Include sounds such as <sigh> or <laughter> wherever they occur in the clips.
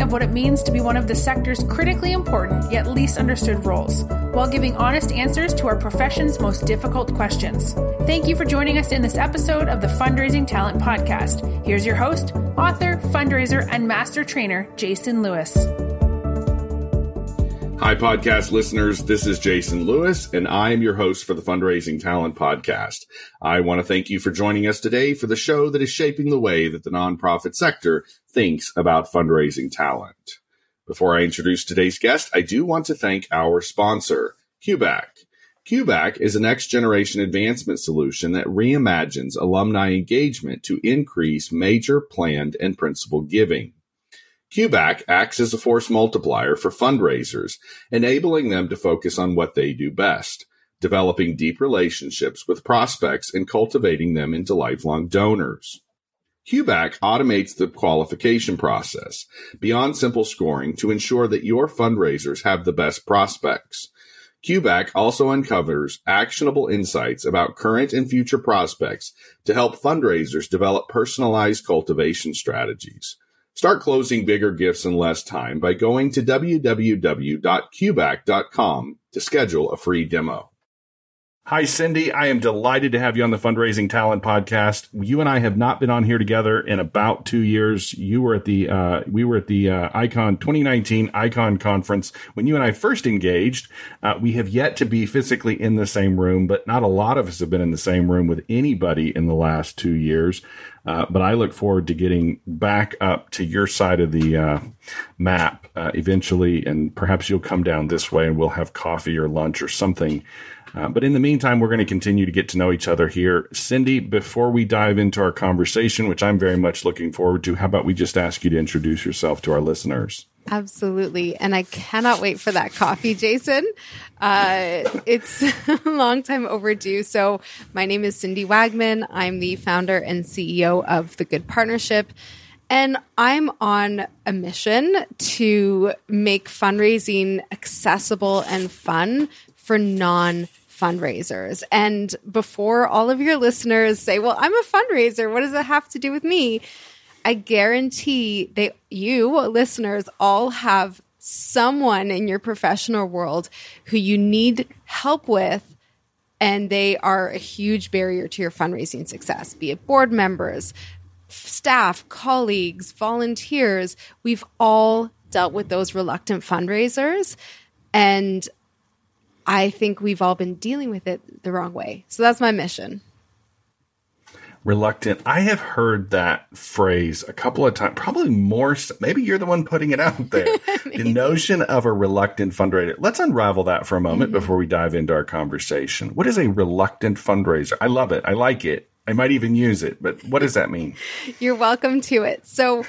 of what it means to be one of the sector's critically important yet least understood roles, while giving honest answers to our profession's most difficult questions. Thank you for joining us in this episode of the Fundraising Talent Podcast. Here's your host, author, fundraiser, and master trainer, Jason Lewis. Hi, podcast listeners. This is Jason Lewis, and I am your host for the Fundraising Talent Podcast. I want to thank you for joining us today for the show that is shaping the way that the nonprofit sector thinks about fundraising talent. Before I introduce today's guest, I do want to thank our sponsor, QBAC. QBAC is a next generation advancement solution that reimagines alumni engagement to increase major planned and principal giving. QBAC acts as a force multiplier for fundraisers, enabling them to focus on what they do best, developing deep relationships with prospects and cultivating them into lifelong donors. QBAC automates the qualification process beyond simple scoring to ensure that your fundraisers have the best prospects. QBAC also uncovers actionable insights about current and future prospects to help fundraisers develop personalized cultivation strategies. Start closing bigger gifts in less time by going to www.qbac.com to schedule a free demo. Hi, Cindy. I am delighted to have you on the Fundraising Talent Podcast. You and I have not been on here together in about two years. You were at the, uh, we were at the uh, Icon 2019 Icon Conference when you and I first engaged. Uh, we have yet to be physically in the same room, but not a lot of us have been in the same room with anybody in the last two years. Uh, but I look forward to getting back up to your side of the uh, map uh, eventually, and perhaps you'll come down this way and we'll have coffee or lunch or something uh, but in the meantime, we're going to continue to get to know each other here. Cindy, before we dive into our conversation, which I'm very much looking forward to, how about we just ask you to introduce yourself to our listeners? Absolutely. And I cannot wait for that coffee, Jason. Uh, it's a <laughs> long time overdue. So, my name is Cindy Wagman. I'm the founder and CEO of The Good Partnership. And I'm on a mission to make fundraising accessible and fun for non fundraisers. And before all of your listeners say, well, I'm a fundraiser, what does it have to do with me? I guarantee they, you listeners all have someone in your professional world who you need help with and they are a huge barrier to your fundraising success, be it board members, staff, colleagues, volunteers. We've all dealt with those reluctant fundraisers. And I think we've all been dealing with it the wrong way. So that's my mission. Reluctant. I have heard that phrase a couple of times, probably more. Maybe you're the one putting it out there. <laughs> the notion of a reluctant fundraiser. Let's unravel that for a moment mm-hmm. before we dive into our conversation. What is a reluctant fundraiser? I love it. I like it. I might even use it, but what does that mean? <laughs> You're welcome to it. So,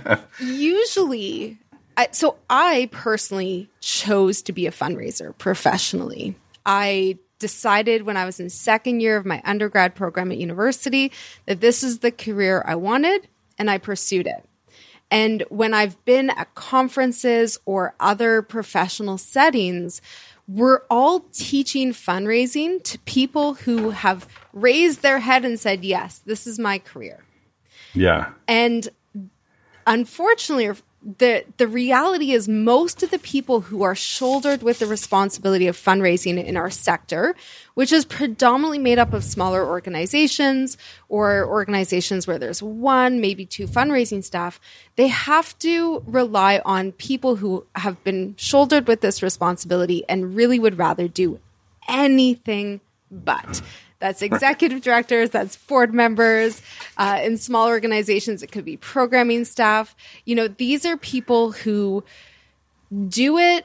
<laughs> usually I, so I personally chose to be a fundraiser professionally. I decided when I was in second year of my undergrad program at university that this is the career I wanted and I pursued it. And when I've been at conferences or other professional settings, we're all teaching fundraising to people who have raised their head and said, Yes, this is my career. Yeah. And unfortunately, the the reality is most of the people who are shouldered with the responsibility of fundraising in our sector which is predominantly made up of smaller organizations or organizations where there's one maybe two fundraising staff they have to rely on people who have been shouldered with this responsibility and really would rather do anything but that's executive directors, that's board members. Uh, in small organizations, it could be programming staff. You know, these are people who do it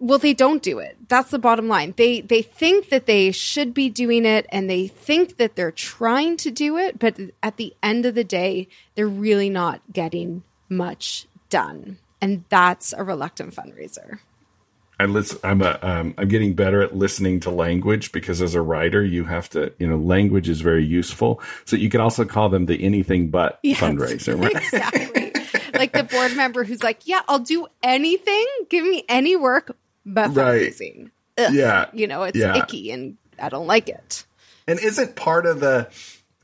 well they don't do it that's the bottom line they they think that they should be doing it and they think that they're trying to do it but at the end of the day they're really not getting much done And that's a reluctant fundraiser. I listen, I'm a, um, I'm getting better at listening to language because as a writer, you have to, you know, language is very useful. So you can also call them the anything but yes, fundraiser, right? <laughs> Exactly. like the board member who's like, yeah, I'll do anything. Give me any work, but fundraising. Right. Yeah. You know, it's yeah. icky and I don't like it. And isn't part of the,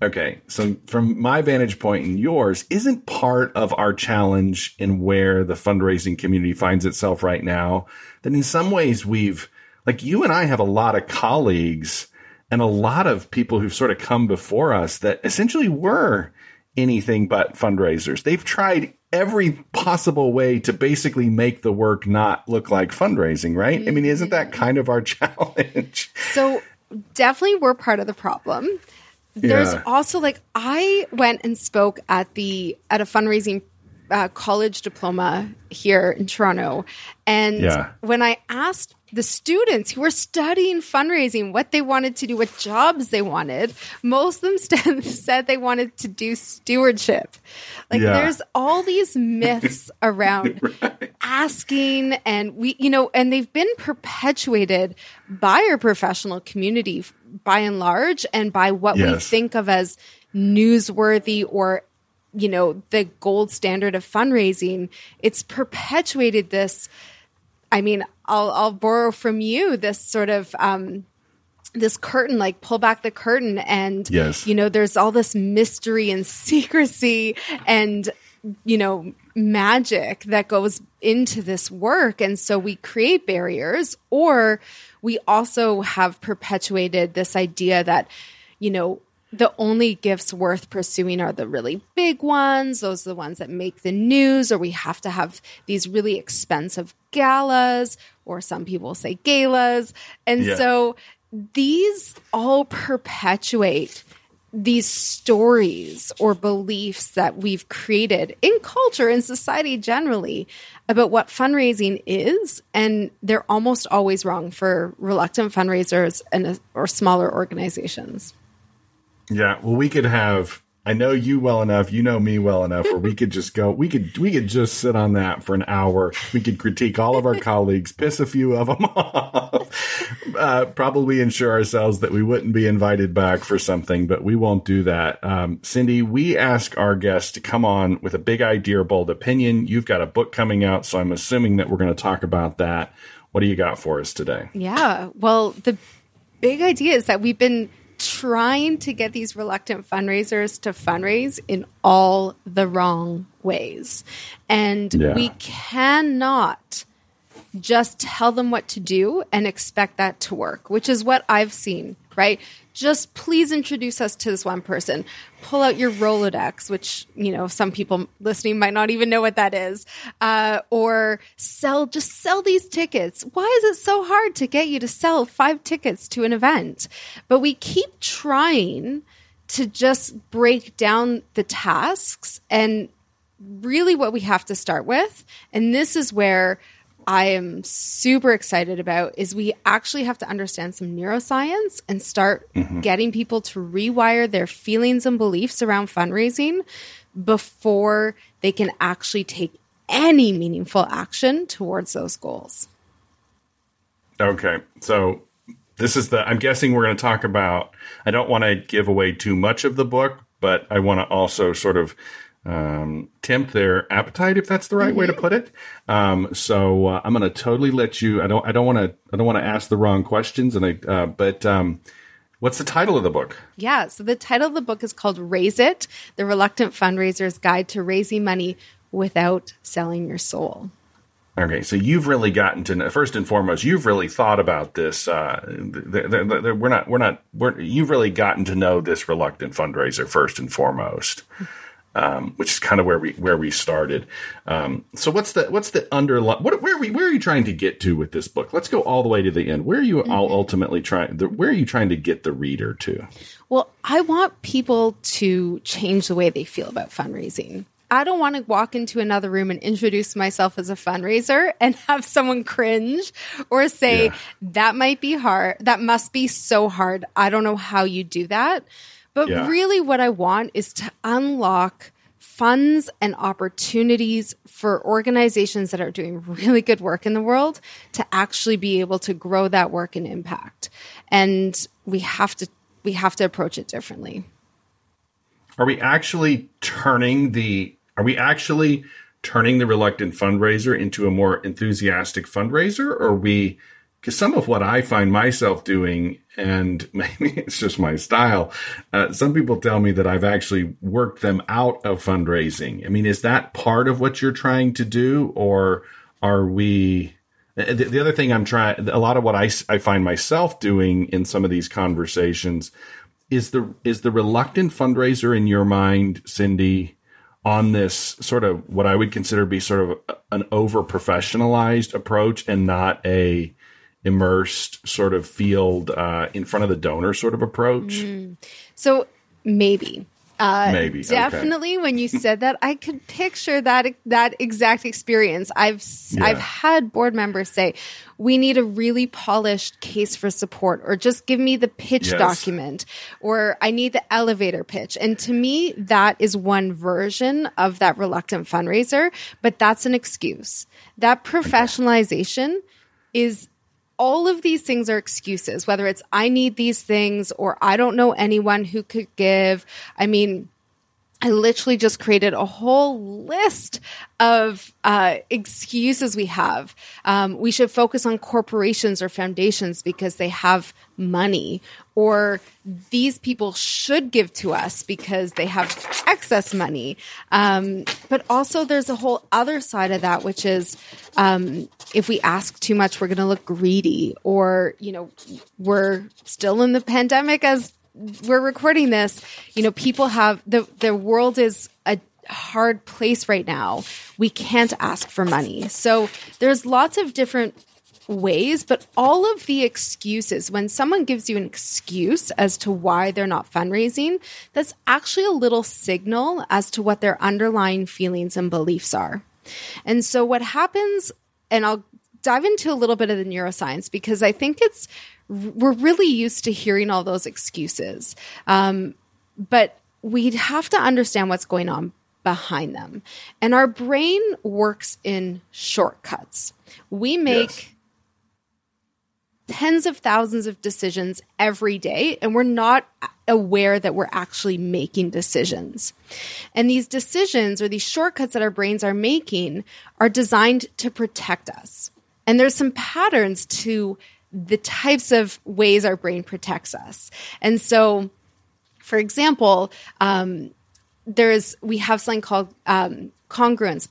Okay, so from my vantage point and yours, isn't part of our challenge in where the fundraising community finds itself right now that in some ways we've, like you and I have a lot of colleagues and a lot of people who've sort of come before us that essentially were anything but fundraisers. They've tried every possible way to basically make the work not look like fundraising, right? I mean, isn't that mm-hmm. kind of our <laughs> challenge? So definitely we're part of the problem. There's yeah. also like I went and spoke at the at a fundraising uh, college diploma here in Toronto, and yeah. when I asked the students who were studying fundraising what they wanted to do, what jobs they wanted, most of them <laughs> st- said they wanted to do stewardship. Like yeah. there's all these myths <laughs> around right. asking, and we, you know, and they've been perpetuated by our professional community by and large and by what yes. we think of as newsworthy or you know the gold standard of fundraising it's perpetuated this i mean i'll i'll borrow from you this sort of um this curtain like pull back the curtain and yes. you know there's all this mystery and <laughs> secrecy and you know magic that goes into this work and so we create barriers or we also have perpetuated this idea that, you know, the only gifts worth pursuing are the really big ones. Those are the ones that make the news, or we have to have these really expensive galas, or some people say galas. And yeah. so these all perpetuate these stories or beliefs that we've created in culture and society generally about what fundraising is and they're almost always wrong for reluctant fundraisers and uh, or smaller organizations yeah well we could have I know you well enough, you know me well enough, where we could just go, we could, we could just sit on that for an hour. We could critique all of our colleagues, piss a few of them <laughs> off, uh, probably ensure ourselves that we wouldn't be invited back for something, but we won't do that. Um, Cindy, we ask our guests to come on with a big idea or bold opinion. You've got a book coming out, so I'm assuming that we're going to talk about that. What do you got for us today? Yeah. Well, the big idea is that we've been trying to get these reluctant fundraisers to fundraise in all the wrong ways. And yeah. we cannot just tell them what to do and expect that to work, which is what I've seen, right? just please introduce us to this one person. Pull out your Rolodex, which, you know, some people listening might not even know what that is. Uh, or sell, just sell these tickets. Why is it so hard to get you to sell five tickets to an event? But we keep trying to just break down the tasks and really what we have to start with. And this is where I am super excited about is we actually have to understand some neuroscience and start mm-hmm. getting people to rewire their feelings and beliefs around fundraising before they can actually take any meaningful action towards those goals. Okay. So this is the I'm guessing we're going to talk about I don't want to give away too much of the book, but I want to also sort of um, tempt their appetite, if that's the right way to mm-hmm. put it. Um, so uh, I'm going to totally let you. I don't. I don't want to. I don't want to ask the wrong questions. And I. Uh, but um, what's the title of the book? Yeah. So the title of the book is called "Raise It: The Reluctant Fundraiser's Guide to Raising Money Without Selling Your Soul." Okay, so you've really gotten to first and foremost, you've really thought about this. Uh, we're not, we're not, we're, you've really gotten to know this reluctant fundraiser first and foremost um, which is kind of where we where we started. Um, so what's the what's the underlying what where are we where are you trying to get to with this book? Let's go all the way to the end. Where are you mm-hmm. ultimately trying? The, where are you trying to get the reader to? Well, I want people to change the way they feel about fundraising. I don't want to walk into another room and introduce myself as a fundraiser and <laughs> have someone cringe or say, yeah. that might be hard. That must be so hard. I don't know how you do that. But yeah. really, what I want is to unlock funds and opportunities for organizations that are doing really good work in the world to actually be able to grow that work and impact. And we have to we have to approach it differently. Are we actually turning the are we actually turning the reluctant fundraiser into a more enthusiastic fundraiser or are we because some of what I find myself doing, and <laughs> maybe it's just my style, uh, some people tell me that I've actually worked them out of fundraising. I mean, is that part of what you're trying to do, or are we? The, the other thing I'm trying, a lot of what I, I find myself doing in some of these conversations is the is the reluctant fundraiser in your mind, Cindy, on this sort of what I would consider be sort of an over professionalized approach and not a immersed sort of field uh, in front of the donor sort of approach? Mm. So maybe. Uh, Maybe definitely. Okay. When you said that, I could picture that that exact experience. I've yeah. I've had board members say, "We need a really polished case for support," or "Just give me the pitch yes. document," or "I need the elevator pitch." And to me, that is one version of that reluctant fundraiser, but that's an excuse. That professionalization is all of these things are excuses, whether it's I need these things or I don't know anyone who could give. I mean, I literally just created a whole list of uh, excuses we have. Um, we should focus on corporations or foundations because they have money, or these people should give to us because they have excess money. Um, but also, there's a whole other side of that, which is um, if we ask too much, we're going to look greedy, or you know, we're still in the pandemic as we're recording this, you know, people have the the world is a hard place right now. We can't ask for money. So there's lots of different ways, but all of the excuses, when someone gives you an excuse as to why they're not fundraising, that's actually a little signal as to what their underlying feelings and beliefs are. And so what happens, and I'll dive into a little bit of the neuroscience because I think it's we're really used to hearing all those excuses. Um, but we'd have to understand what's going on behind them. And our brain works in shortcuts. We make yes. tens of thousands of decisions every day, and we're not aware that we're actually making decisions. And these decisions or these shortcuts that our brains are making are designed to protect us. And there's some patterns to the types of ways our brain protects us. And so, for example, um, there's we have something called um, congruence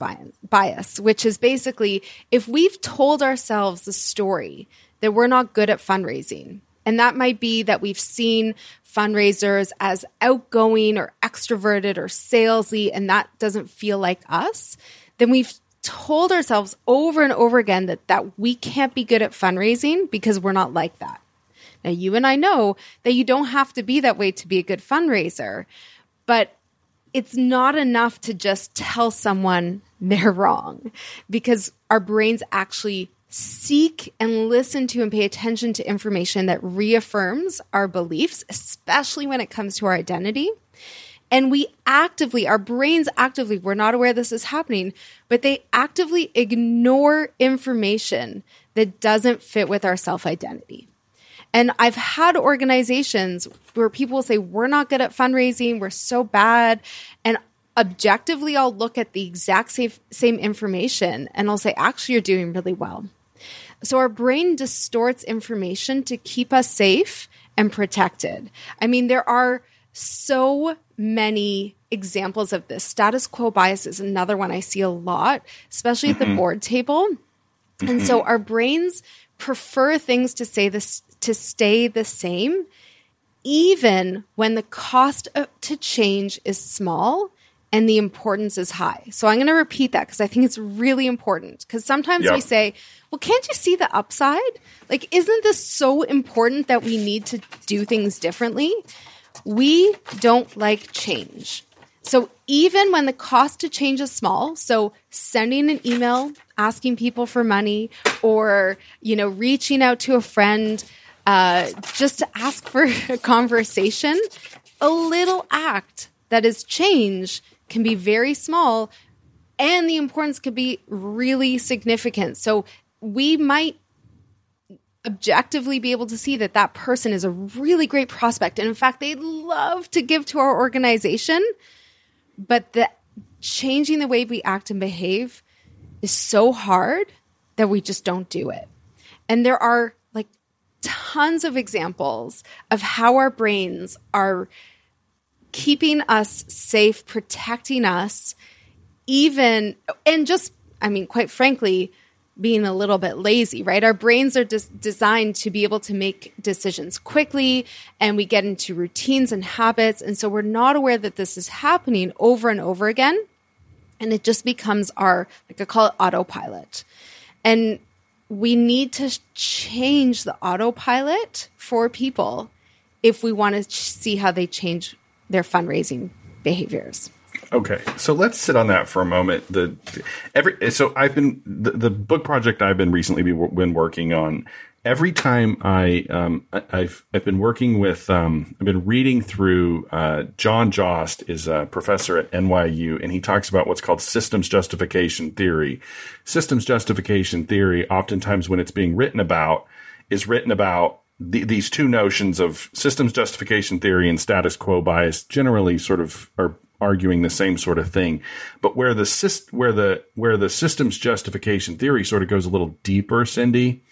bias, which is basically if we've told ourselves the story that we're not good at fundraising, and that might be that we've seen fundraisers as outgoing or extroverted or salesy, and that doesn't feel like us, then we've told ourselves over and over again that that we can't be good at fundraising because we're not like that. Now you and I know that you don't have to be that way to be a good fundraiser, but it's not enough to just tell someone <laughs> they're wrong because our brains actually seek and listen to and pay attention to information that reaffirms our beliefs, especially when it comes to our identity. And we actively, our brains actively, we're not aware this is happening, but they actively ignore information that doesn't fit with our self identity. And I've had organizations where people will say, We're not good at fundraising, we're so bad. And objectively, I'll look at the exact same, same information and I'll say, Actually, you're doing really well. So our brain distorts information to keep us safe and protected. I mean, there are so many examples of this. Status quo bias is another one I see a lot, especially mm-hmm. at the mm-hmm. board table. Mm-hmm. And so mm-hmm. our brains prefer things to say this to stay the same even when the cost to change is small and the importance is high. So I'm going to repeat that because I think it's really important because sometimes yep. we say, well, can't you see the upside? Like, isn't this so important that we need to do things differently? We don't like change. So even when the cost to change is small, so sending an email asking people for money or, you know, reaching out to a friend uh, just to ask for <laughs> a conversation, a little act that is change can be very small and the importance could be really significant. So we might objectively be able to see that that person is a really great prospect. And in fact, they'd love to give to our organization, but the changing the way we act and behave is so hard that we just don't do it. And there are like tons of examples of how our brains are keeping us safe, protecting us, even, and just, I mean, quite frankly, being a little bit lazy, right? Our brains are just designed to be able to make decisions quickly and we get into routines and habits. And so we're not aware that this is happening over and over again. And it just becomes our, like I call it autopilot. And we need to change the autopilot for people if we want to see how they change their fundraising behaviors. Okay, so let's sit on that for a moment. The every so I've been the, the book project I've been recently been working on. Every time I um, I've I've been working with um, I've been reading through uh, John Jost is a professor at NYU and he talks about what's called systems justification theory. Systems justification theory, oftentimes when it's being written about, is written about the, these two notions of systems justification theory and status quo bias generally sort of are arguing the same sort of thing. But where the where the where the systems justification theory sort of goes a little deeper, Cindy,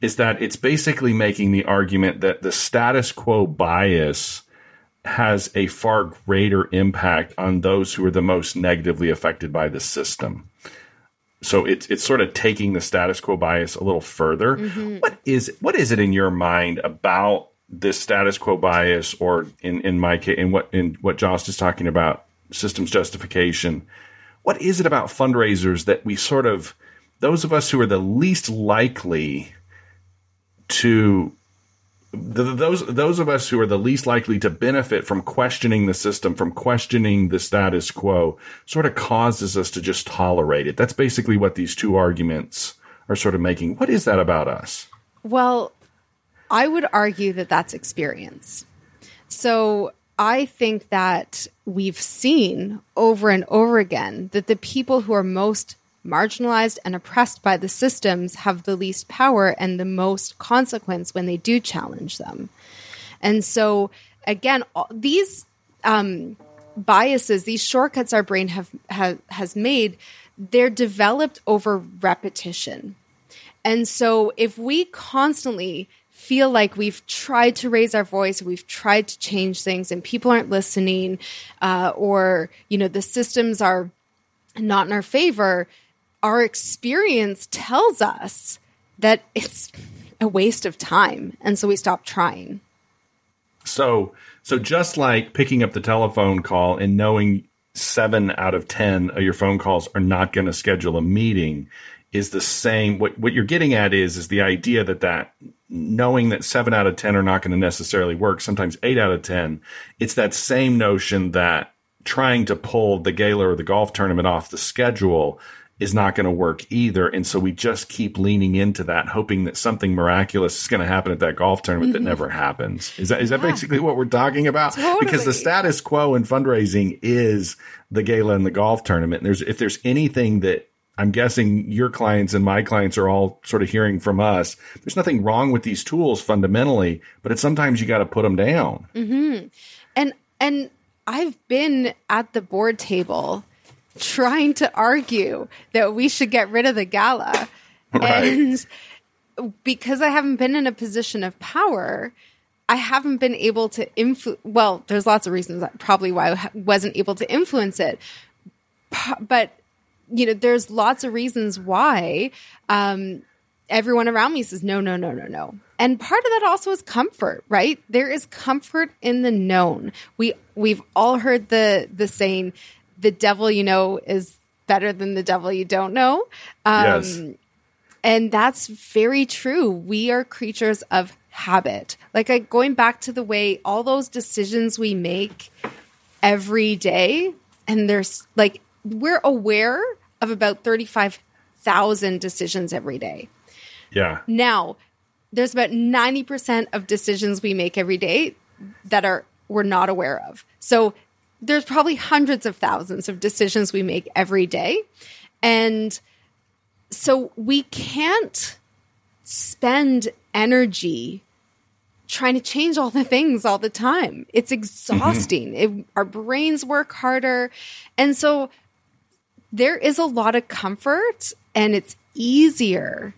is that it's basically making the argument that the status quo bias has a far greater impact on those who are the most negatively affected by the system. So it's it's sort of taking the status quo bias a little further. Mm-hmm. What is what is it in your mind about this status quo bias, or in in my case, in what in what Jost is talking about, systems justification. What is it about fundraisers that we sort of those of us who are the least likely to the, those those of us who are the least likely to benefit from questioning the system, from questioning the status quo, sort of causes us to just tolerate it. That's basically what these two arguments are sort of making. What is that about us? Well, I would argue that that's experience. So I think that we've seen over and over again that the people who are most marginalized and oppressed by the systems have the least power and the most consequence when they do challenge them. And so, again, these um, biases, these shortcuts our brain have, have has made, they're developed over repetition. And so, if we constantly feel like we've tried to raise our voice, we've tried to change things, and people aren't listening, uh, or you know the systems are not in our favor, our experience tells us that it's a waste of time, and so we stop trying. So, so just like picking up the telephone call and knowing seven out of ten of your phone calls are not going to schedule a meeting is the same. What what you're getting at is is the idea that that knowing that seven out of ten are not going to necessarily work. Sometimes eight out of ten. It's that same notion that trying to pull the gala or the golf tournament off the schedule is not going to work either. And so we just keep leaning into that, hoping that something miraculous is going to happen at that golf tournament mm-hmm. that never happens. Is that, is yeah. that basically what we're talking about? Totally. Because the status quo in fundraising is the gala and the golf tournament. And there's, if there's anything that I'm guessing your clients and my clients are all sort of hearing from us. There's nothing wrong with these tools fundamentally, but it's sometimes you got to put them down. Mm-hmm. And and I've been at the board table trying to argue that we should get rid of the gala, right. and because I haven't been in a position of power. I haven't been able to influence. Well, there's lots of reasons probably why I wasn't able to influence it, but you know, there's lots of reasons why um, everyone around me says, no, no, no, no, no. And part of that also is comfort, right? There is comfort in the known. We we've all heard the the saying, "The devil you know is better than the devil you don't know." Um, yes. And that's very true. We are creatures of habit. Like going back to the way all those decisions we make every day, and there's like we're aware of about 35,000 decisions every day. Yeah. Now, there's about 90% of decisions we make every day that are we're not aware of. So there's probably hundreds of thousands of decisions we make every day. And so we can't spend energy trying to change all the things all the time. It's exhausting. Mm-hmm. It, our brains work harder. And so there is a lot of comfort and it's easier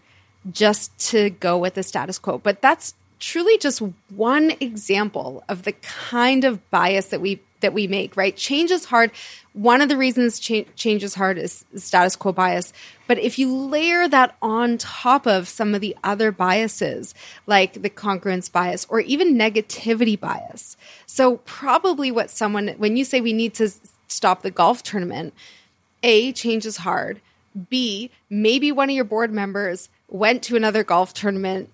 just to go with the status quo. But that's truly just one example of the kind of bias that we that we make, right? Change is hard. One of the reasons cha- change is hard is status quo bias. But if you layer that on top of some of the other biases, like the congruence bias or even negativity bias. So, probably what someone, when you say we need to stop the golf tournament, A, change is hard. B, maybe one of your board members went to another golf tournament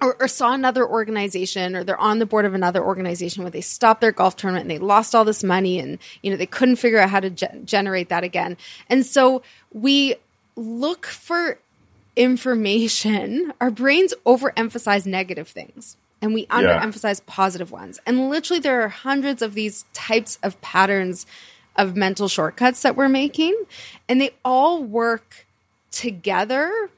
or, or, saw another organization or they're on the board of another organization where they stopped their golf tournament and they lost all this money and you know they couldn't figure out how to ge- generate that again and so we look for information our brains overemphasize negative things and we underemphasize yeah. positive ones and literally there are hundreds of these types of patterns of mental shortcuts that we're making and they all work together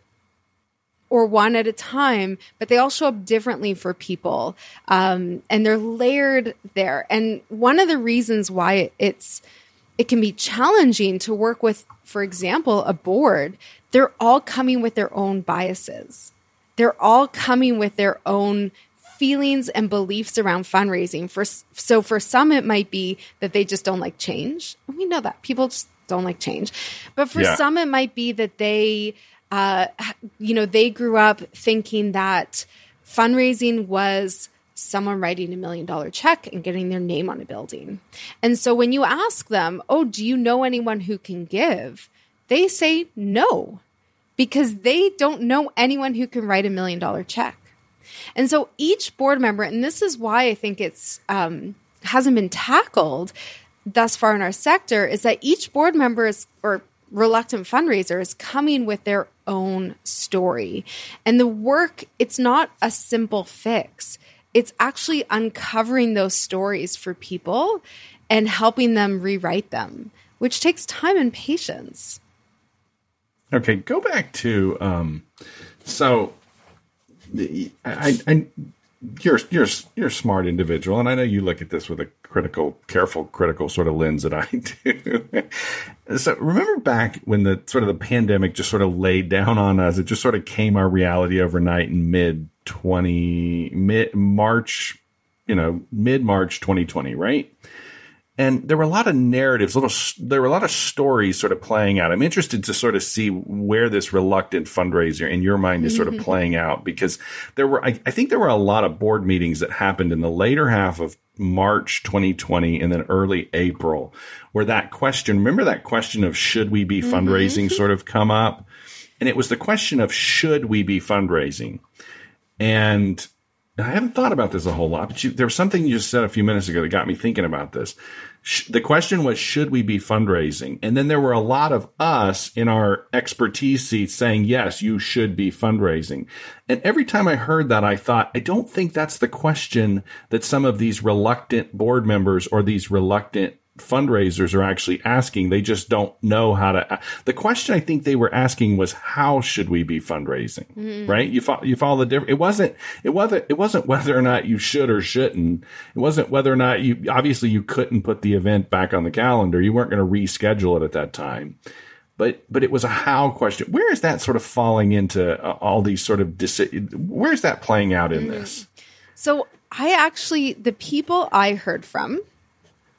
or one at a time, but they all show up differently for people. Um, and they're layered there. And one of the reasons why it's, it can be challenging to work with, for example, a board, they're all coming with their own biases. They're all coming with their own feelings and beliefs around fundraising. For so for some, it might be that they just don't like change. We know that people just don't like change, but for yeah. some, it might be that they uh, you know, they grew up thinking that fundraising was someone writing a million dollar check and getting their name on a building. And so when you ask them, Oh, do you know anyone who can give? They say no, because they don't know anyone who can write a million dollar check. And so each board member, and this is why I think it's, um, hasn't been tackled thus far in our sector, is that each board member is, or reluctant fundraiser is coming with their own story. And the work, it's not a simple fix. It's actually uncovering those stories for people and helping them rewrite them, which takes time and patience. Okay, go back to um, so I, I you're you're you're a smart individual, and I know you look at this with a critical, careful, critical sort of lens that I <laughs> do. so remember back when the sort of the pandemic just sort of laid down on us, it just sort of came our reality overnight in mid twenty mid March, you know, mid March twenty twenty, right? And there were a lot of narratives little there were a lot of stories sort of playing out i'm interested to sort of see where this reluctant fundraiser in your mind is sort of mm-hmm. playing out because there were I, I, think there were a lot of board meetings that happened in the later half of march 2020 and then early april where that question remember that question of should we be mm-hmm. fundraising sort of come up and it was the question of should we be fundraising and I haven't thought about this a whole lot, but you, there was something you just said a few minutes ago that got me thinking about this. The question was, should we be fundraising? And then there were a lot of us in our expertise seats saying, yes, you should be fundraising. And every time I heard that, I thought, I don't think that's the question that some of these reluctant board members or these reluctant fundraisers are actually asking. They just don't know how to. The question I think they were asking was, how should we be fundraising? Mm-hmm. Right? You follow, you follow the difference. It wasn't, it wasn't, it wasn't whether or not you should or shouldn't. It wasn't whether or not you, obviously you couldn't put the event back on the calendar. You weren't going to reschedule it at that time. But, but it was a how question. Where is that sort of falling into uh, all these sort of, deci- where's that playing out in mm-hmm. this? So I actually, the people I heard from,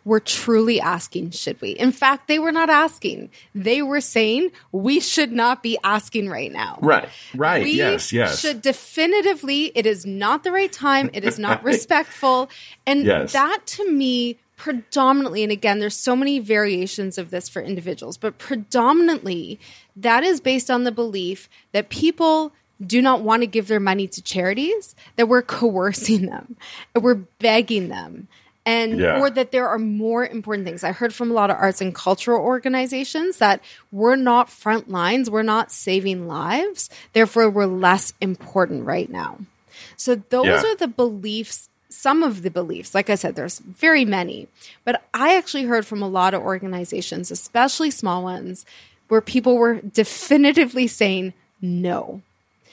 were truly asking, should we? In fact, they were not asking. They were saying we should not be asking right now. Right. Right. We yes. Yes. Should definitively, it is not the right time. It is not <laughs> respectful. And yes. that to me, predominantly, and again, there's so many variations of this for individuals, but predominantly that is based on the belief that people do not want to give their money to charities, that we're coercing them, that we're begging them, and yeah. or that there are more important things. I heard from a lot of arts and cultural organizations that we're not front lines, we're not saving lives, therefore we're less important right now. So those yeah. are the beliefs some of the beliefs. Like I said, there's very many. But I actually heard from a lot of organizations, especially small ones, where people were <laughs> definitively saying no.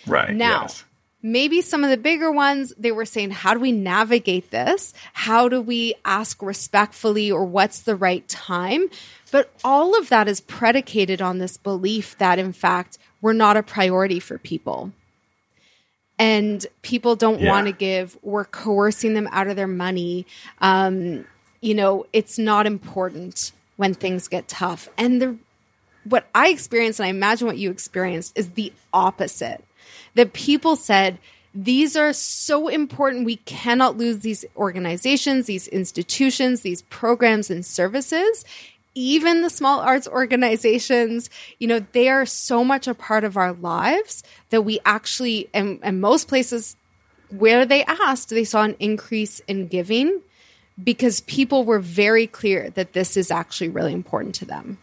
Right. Now, yes. Maybe some of the bigger ones, they were saying, how do we navigate this? How do we ask respectfully or what's the right time? But all of that is predicated on this belief that, in fact, we're not a priority for people. And people don't Yeah. want to give, we're coercing them out of their money. Um, you know, it's not important when things get tough. And the what I experienced, and I imagine what you experienced, is the opposite. That people said, these are so important. We cannot lose these organizations, these institutions, these programs and services. Even the small arts organizations, you know, they are so much a part of our lives that we actually, and, and most places where they asked, they saw an increase in giving because people were very clear that this is actually really important to them.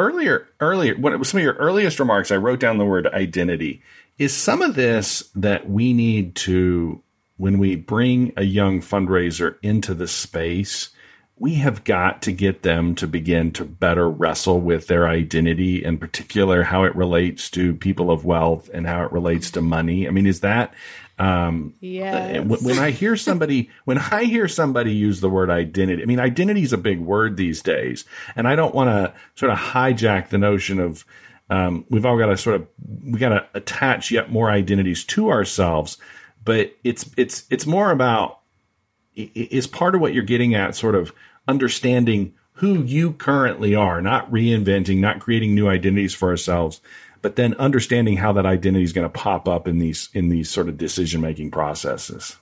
Earlier earlier what some of your earliest remarks i wrote down the word identity. Is some of this that we need to when we bring a young fundraiser into the space we have got to get them to begin to better wrestle with their identity in particular how it relates to people of wealth and how it relates to money. I mean is that um, Yes. uh, when I hear somebody, <laughs> when I hear somebody use the word identity, I mean, identity is a big word these days, and I don't want to sort of hijack the notion of um, we've all got to sort of we got to attach yet more identities to ourselves, but it's it's it's more about is part of what you're getting at, sort of understanding who you currently are, not reinventing, not creating new identities for ourselves, but then understanding how that identity is going to pop up in these in these sort of decision making processes.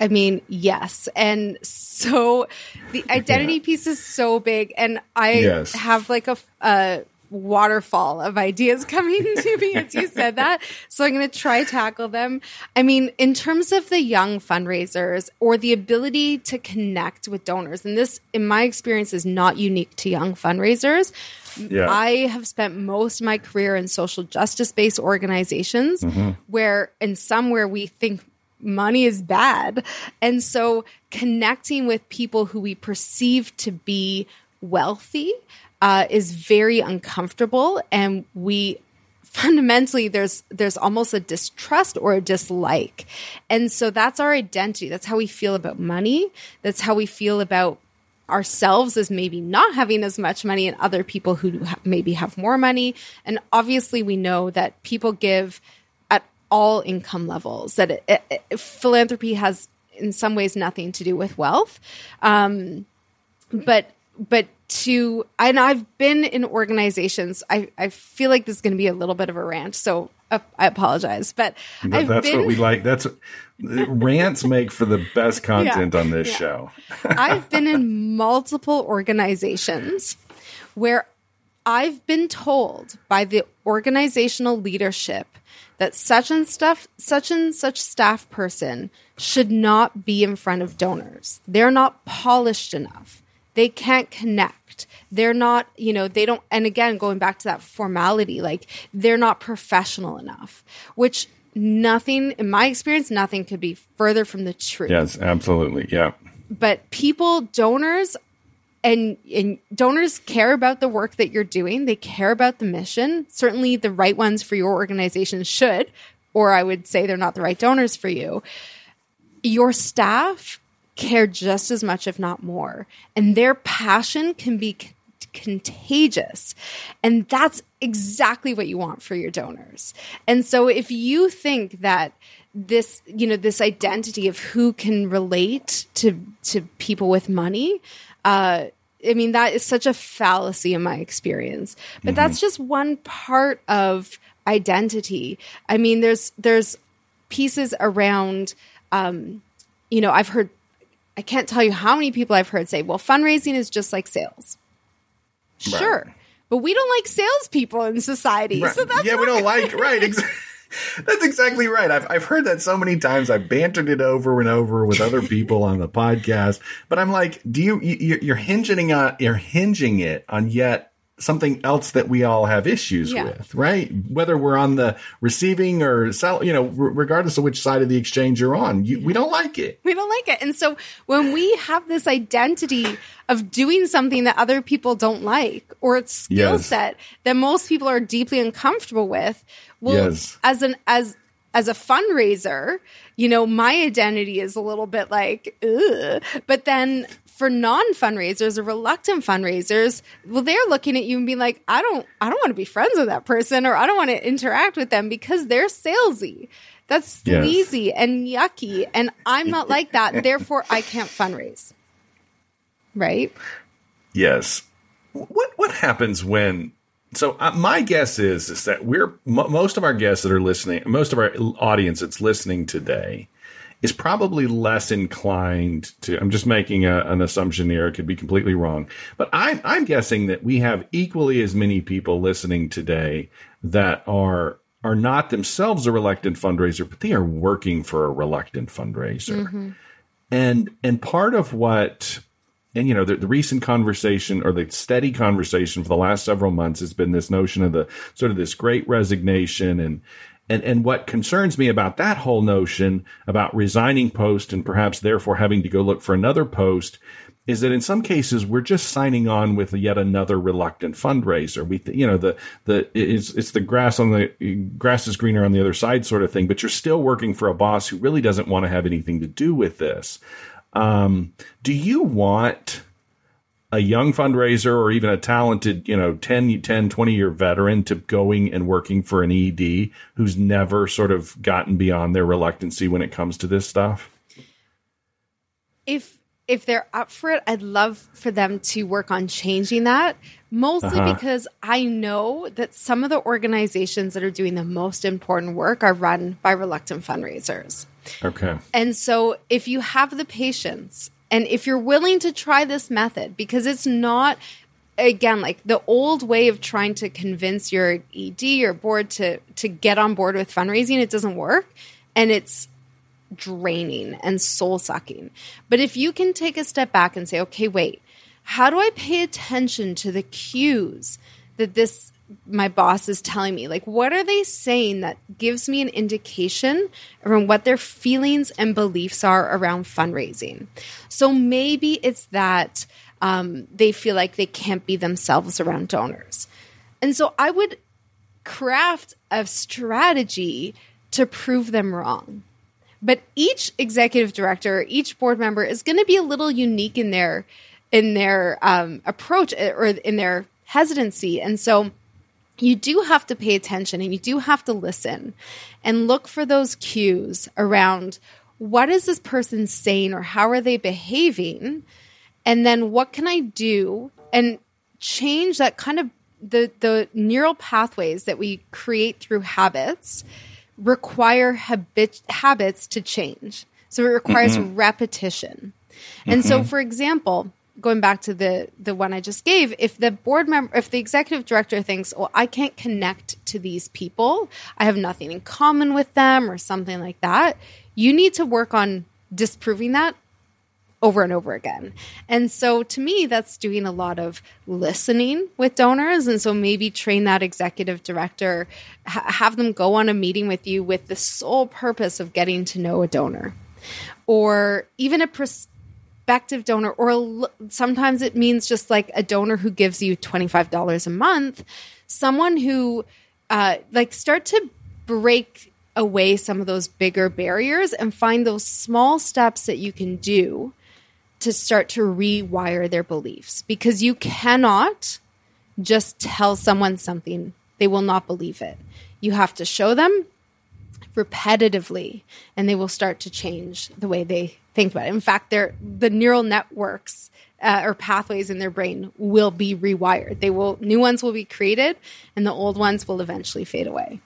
I mean, yes. And so the <laughs> identity piece is so big. And I Yes. have like a, a waterfall of ideas <laughs> coming to me as you said that. So I'm going to try tackle them. I mean, in terms of the young fundraisers or the ability to connect with donors, and this, in my experience, is not unique to young fundraisers. Yeah. I have spent most of my career in social justice based organizations mm-hmm. where, in some where we think money is bad. And so connecting with people who we perceive to be wealthy uh, is very uncomfortable. And we fundamentally there's there's almost a distrust or a dislike. And so that's our identity. That's how we feel about money. That's how we feel about ourselves as maybe not having as much money and other people who ha- maybe have more money. And obviously we know that people give at all income levels that it, it, it- philanthropy has in some ways nothing to do with wealth. Um, but but to and I've been in organizations. I I feel like this is going to be a little bit of a rant, so uh, I apologize. But I've that's been what we like. That's rants make for the best <laughs> content Yeah. on this Yeah. show. <laughs> I've been in multiple organizations where I've been told by the organizational leadership that such and stuff such and such staff person should not be in front of donors. They're not polished enough. They can't connect. They're not, you know, they don't and again going back to that formality, like they're not professional enough, which nothing in my experience nothing could be further from the truth Yes, absolutely. Yeah. but people donors and and donors care about the work that you're doing they care about the mission certainly the right ones for your organization should or i would say they're not the right donors for you your staff care just as much if not more. And their passion can be c- contagious. And that's exactly what you want for your donors. And so if you think that this you know this identity of who can relate to to people with money uh i mean that is such a fallacy in my experience. But that's just one part of identity. I mean there's there's pieces around um you know i've heard i can't tell you how many people i've heard say well fundraising is just like sales sure but we don't like salespeople in society so that's yeah, we don't like right. <laughs> Ex- that's exactly right. I've I've heard that so many times. I've bantered it over and over with other people on the podcast. But I'm like, do you, you you're hinging on you're hinging it on yet something else that we all have issues Yeah. with, right? Whether we're on the receiving or sell, you know, r- regardless of which side of the exchange you're on, you, we don't like it. we don't like it. And so when we have this identity of doing something that other people don't like or it's skill Yes. set that most people are deeply uncomfortable with, well, Yes. as an as as a fundraiser, you know, my identity is a little bit like, Ugh. but then for non-fundraisers or reluctant fundraisers, well, they're looking at you and being like, I don't, I don't want to be friends with that person, or I don't want to interact with them because they're salesy. That's Yes. sleazy and yucky, and I'm not like that. <laughs> Therefore, I can't fundraise. Right? Yes. What what happens when? So uh, my guess is is that we're m- most of our guests that are listening, most of our audience that's listening today, is probably less inclined to. I'm just making a, an assumption here; it could be completely wrong, but I'm I'm guessing that we have equally as many people listening today that are are not themselves a reluctant fundraiser, but they are working for a reluctant fundraiser mm-hmm. and and part of what and you know the, the recent conversation or the steady conversation for the last several months has been this notion of the sort of this great resignation and and and what concerns me about that whole notion about resigning post and perhaps therefore having to go look for another post is that in some cases we're just signing on with yet another reluctant fundraiser. We, you know, the the it's it's the grass on the grass is greener on the other side sort of thing. But you're still working for a boss who really doesn't want to have anything to do with this. Um, do you want a young fundraiser or even a talented, you know, 10, 10, 20 year veteran to going and working for an ED who's never sort of gotten beyond their reluctancy when it comes to this stuff? if if they're up for it, I'd love for them to work on changing that. Mostly Uh-huh. because I know that some of the organizations that are doing the most important work are run by reluctant fundraisers. Okay. And so if you have the patience and if you're willing to try this method, because it's not again like the old way of trying to convince your ED or board to to get on board with fundraising, it doesn't work. And it's draining and soul sucking. But if you can take a step back and say, okay, wait, how do I pay attention to the cues that this my boss is telling me? Like, what are they saying that gives me an indication around what their feelings and beliefs are around fundraising? So maybe it's that um, they feel like they can't be themselves around donors. And so I would craft a strategy to prove them wrong. But each executive director, each board member is going to be a little unique in their in their um, approach or in their hesitancy, and so you do have to pay attention and you do have to listen and look for those cues around what is this person saying or how are they behaving, and then what can I do and change that kind of the the neural pathways that we create through habits require habit, habits to change. So it requires mm-hmm. repetition. And so, mm-hmm. for example, going back to the the one I just gave, if the board member, if the executive director thinks, "Well, I can't connect to these people. I have nothing in common with them," or something like that, you need to work on disproving that over and over again. And so to me, that's doing a lot of listening with donors. And so maybe train that executive director, ha- have them go on a meeting with you with the sole purpose of getting to know a donor or even a prospective donor. Or a sometimes it means just like a donor who gives you $25 a month, someone who uh, like start to break away some of those bigger barriers and find those small steps that you can do to start to rewire their beliefs because you cannot just tell someone something they will not believe it you have to show them repetitively and they will start to change the way they think about it. In fact the neural networks uh, or pathways in their brain will be rewired. They will new ones will be created and the old ones will eventually fade away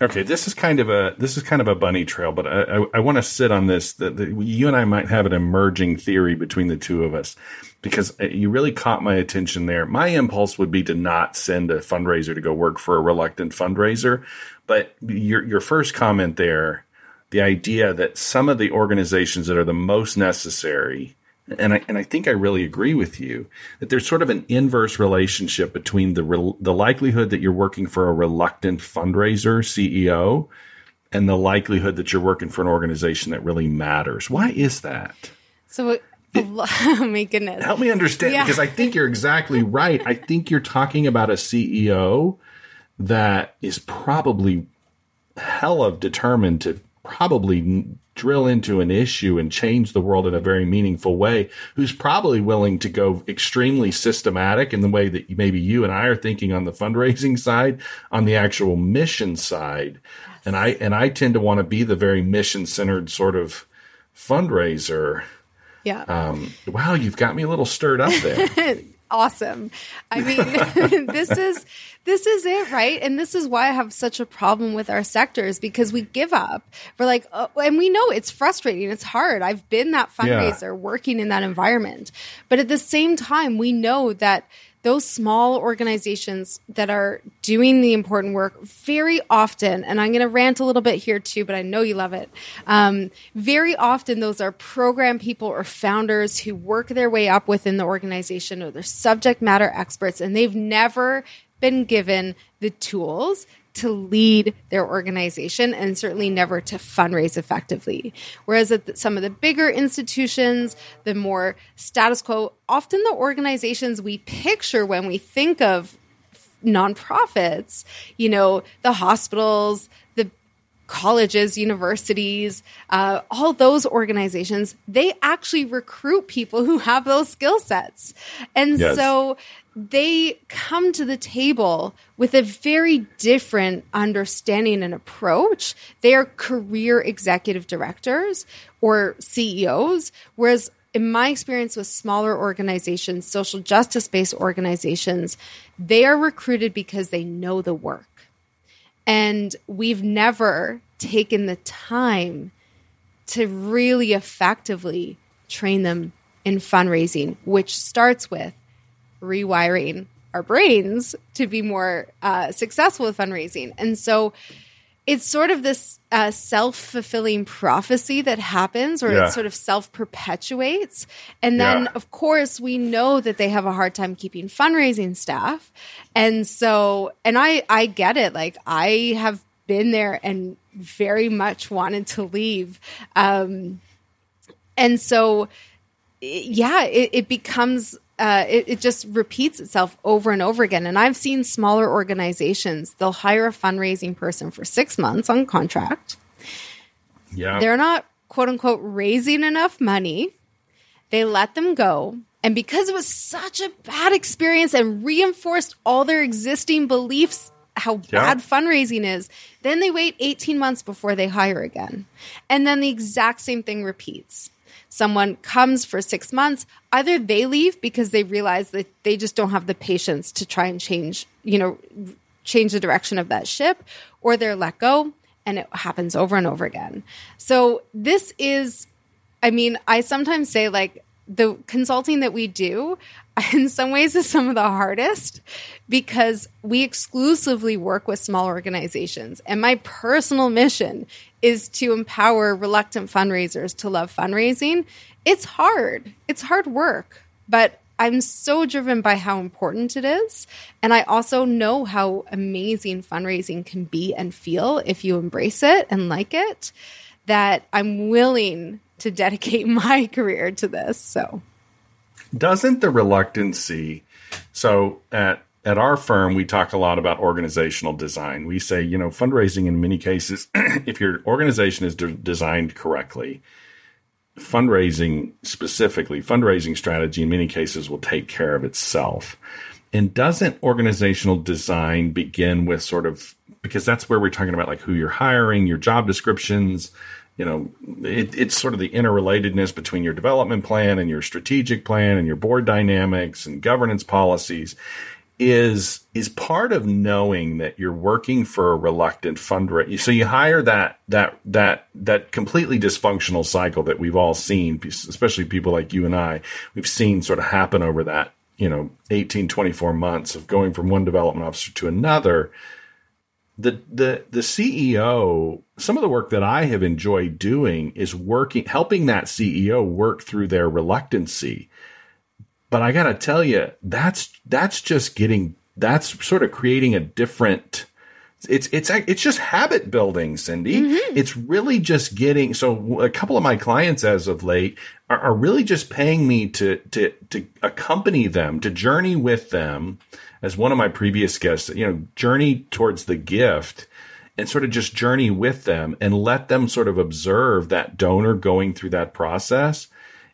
Okay, this is kind of a this is kind of a bunny trail, but I I, I want to sit on this. That you and I might have an emerging theory between the two of us, because uh, you really caught my attention there. My impulse would be to not send a fundraiser to go work for a reluctant fundraiser, but your your first comment there, the idea that some of the organizations that are the most necessary and I and I think I really agree with you that there's sort of an inverse relationship between the re, the likelihood that you're working for a reluctant fundraiser CEO and the likelihood that you're working for an organization that really matters. Why is that? So, <laughs> oh my goodness. Help me understand yeah. because I think you're exactly right. I think you're talking about a CEO that is probably hell of determined to probably drill into an issue and change the world in a very meaningful way, who's probably willing to go extremely systematic in the way that maybe you and I are thinking on the fundraising side, on the actual mission side. Yes. And I and I tend to want to be the very mission centered sort of fundraiser. Yeah. Um, wow, you've got me a little stirred up there. <laughs> awesome. I mean, <laughs> this is this is it, right? And this is why I have such a problem with our sectors because we give up. We're like, oh, and we know it's frustrating. It's hard. I've been that fundraiser yeah. working in that environment. But at the same time, we know that those small organizations that are doing the important work very often, and I'm going to rant a little bit here too, but I know you love it. Um, very often, those are program people or founders who work their way up within the organization or they're subject matter experts, and they've never been given the tools to lead their organization and certainly never to fundraise effectively. Whereas at some of the bigger institutions, the more status quo, often the organizations we picture when we think of nonprofits, you know, the hospitals, colleges, universities, uh, all those organizations, they actually recruit people who have those skill sets. And yes. so they come to the table with a very different understanding and approach. They are career executive directors or CEOs, whereas in my experience with smaller organizations, social justice based organizations, they are recruited because they know the work. And we've never taken the time to really effectively train them in fundraising, which starts with rewiring our brains to be more uh, successful with fundraising. And so it's sort of this uh, self fulfilling prophecy that happens, or yeah. it sort of self perpetuates. And then, yeah. of course, we know that they have a hard time keeping fundraising staff. And so, and I, I get it. Like, I have been there and very much wanted to leave. Um, and so, yeah, it, it becomes uh, it, it, just repeats itself over and over again. And I've seen smaller organizations, they'll hire a fundraising person for six months on contract. Yeah. They're not, quote unquote, raising enough money. They let them go. And because it was such a bad experience and reinforced all their existing beliefs how yeah. bad fundraising is, then they wait 18 months before they hire again. And then the exact same thing repeats someone comes for six months, either they leave because they realize that they just don't have the patience to try and change, you know, change the direction of that ship, or they're let go and it happens over and over again. So this is, I mean, I sometimes say like the consulting that we do <laughs> in some ways is some of the hardest because we exclusively work with small organizations. And my personal mission is to empower reluctant fundraisers to love fundraising. It's hard. It's hard work, but I'm so driven by how important it is. And I also know how amazing fundraising can be and feel if you embrace it and like it, that I'm willing to dedicate <laughs> my career to this. So, doesn't the reluctancy, so at at our firm, we talk a lot about organizational design. We say, you know, fundraising in many cases, <clears throat> if your organization is de- designed correctly, fundraising specifically, fundraising strategy in many cases will take care of itself. And doesn't organizational design begin with sort of, because that's where we're talking about like who you're hiring, your job descriptions, you know, it, it's sort of the interrelatedness between your development plan and your strategic plan and your board dynamics and governance policies is is part of knowing that you're working for a reluctant fundraiser. So you hire that that that that completely dysfunctional cycle that we've all seen, especially people like you and I. We've seen sort of happen over that you know 18 24 months of going from one development officer to another the the the CEO, some of the work that I have enjoyed doing is working helping that CEO work through their reluctancy. But I got to tell you, that's that's just getting that's sort of creating a different it's it's it's just habit building, Cindy. Mm-hmm. It's really just getting so a couple of my clients as of late are, are really just paying me to to to accompany them, to journey with them as one of my previous guests, you know, journey towards the gift and sort of just journey with them and let them sort of observe that donor going through that process.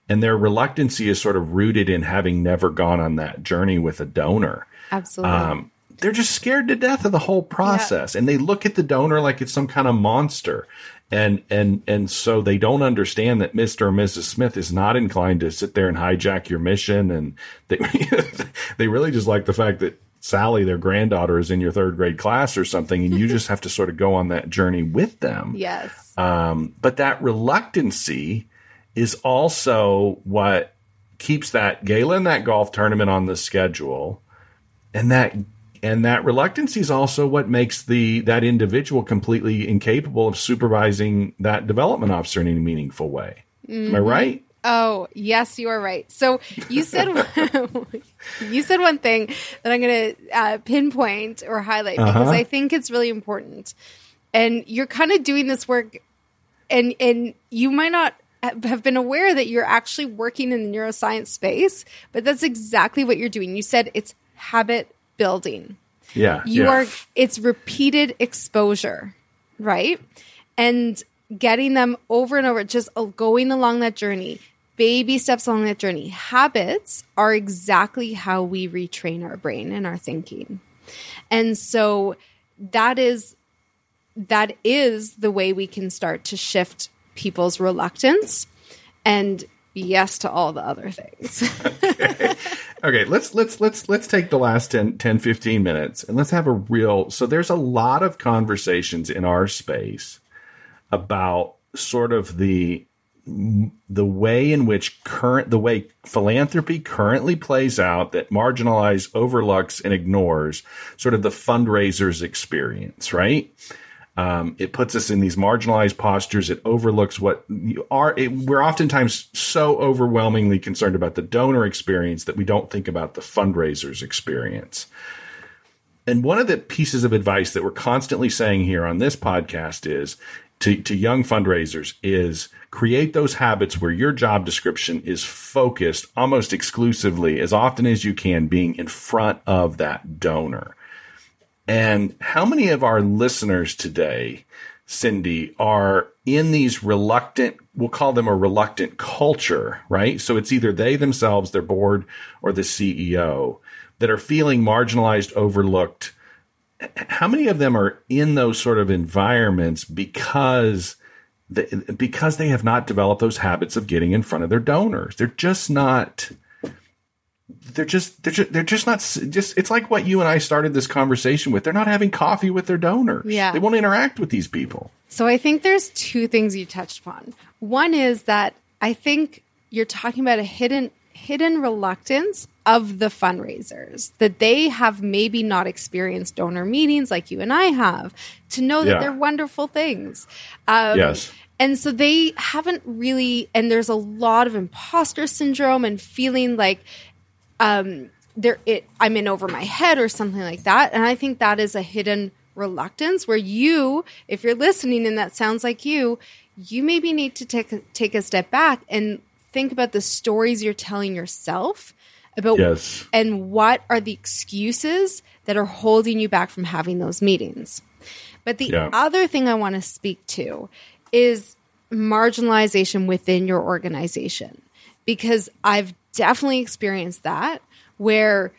And their reluctancy is sort of rooted in having never gone on that journey with a donor. Absolutely. Um, they're just scared to death of the whole process yeah. and they look at the donor like it's some kind of monster and and and so they don't understand that Mr. or Mrs. Smith is not inclined to sit there and hijack your mission and they <laughs> they really just like the fact that Sally their granddaughter is in your third grade class or something and you just <laughs> have to sort of go on that journey with them yes um, but that reluctancy is also what keeps that gala and that golf tournament on the schedule and that and that reluctancy is also what makes the that individual completely incapable of supervising that development officer in any meaningful way. Mm-hmm. Am I mm-hmm. right? Oh, yes, you are right. So you said <laughs> <laughs> you said one thing that I'm going to uh, pinpoint or highlight because uh-huh. I think it's really important. And you're kind of doing this work, and and you might not have been aware that you're actually working in the neuroscience space, but that's exactly what you're doing. You said it's habit building. Yeah. You yeah. are, it's repeated exposure, right? And getting them over and over, just going along that journey, baby steps along that journey. Habits are exactly how we retrain our brain and our thinking. And so that is that is the way we can start to shift people's reluctance and yes to all the other things. <laughs> okay. Okay, let's let's let's let's take the last 10, 10 15 minutes and let's have a real so there's a lot of conversations in our space about sort of the the way in which current the way philanthropy currently plays out that marginalizes overlooks and ignores sort of the fundraisers experience right um, it puts us in these marginalized postures. It overlooks what you are. It, we're oftentimes so overwhelmingly concerned about the donor experience that we don't think about the fundraisers experience. And one of the pieces of advice that we're constantly saying here on this podcast is to, to young fundraisers is create those habits where your job description is focused almost exclusively as often as you can being in front of that donor and how many of our listeners today, Cindy, are in these reluctant, we'll call them a reluctant culture, right? So it's either they themselves, their board, or the CEO that are feeling marginalized, overlooked. How many of them are in those sort of environments because because they have not developed those habits of getting in front of their donors? They're just not they're just they're just they're just not just it's like what you and I started this conversation with. They're not having coffee with their donors. Yeah. They won't interact with these people. So I think there's two things you touched upon. One is that I think you're talking about a hidden hidden reluctance of the fundraisers that they have maybe not experienced donor meetings like you and I have to know that yeah. they're wonderful things. Um, yes. And so they haven't really, and there's a lot of imposter syndrome and feeling like um, there it I'm in over my head or something like that. And I think that is a hidden reluctance where you, if you're listening and that sounds like you, you maybe need to take a, take a step back and think about the stories you're telling yourself about yes. and what are the excuses that are holding you back from having those meetings. But the yeah. other thing I want to speak to is marginalization within your organization because I've definitely experienced that where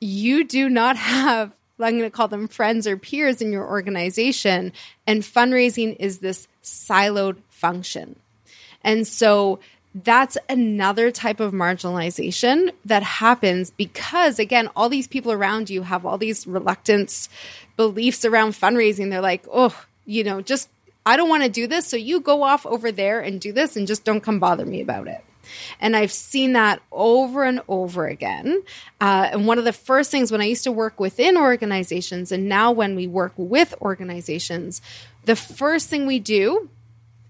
you do not have I'm going to call them friends or peers in your organization. And fundraising is this siloed function. And so that's another type of marginalization that happens because, again, all these people around you have all these reluctance beliefs around fundraising. They're like, oh, you know, just, I don't want to do this. So you go off over there and do this and just don't come bother me about it. And I've seen that over and over again. Uh, and one of the first things when I used to work within organizations, and now when we work with organizations, the first thing we do,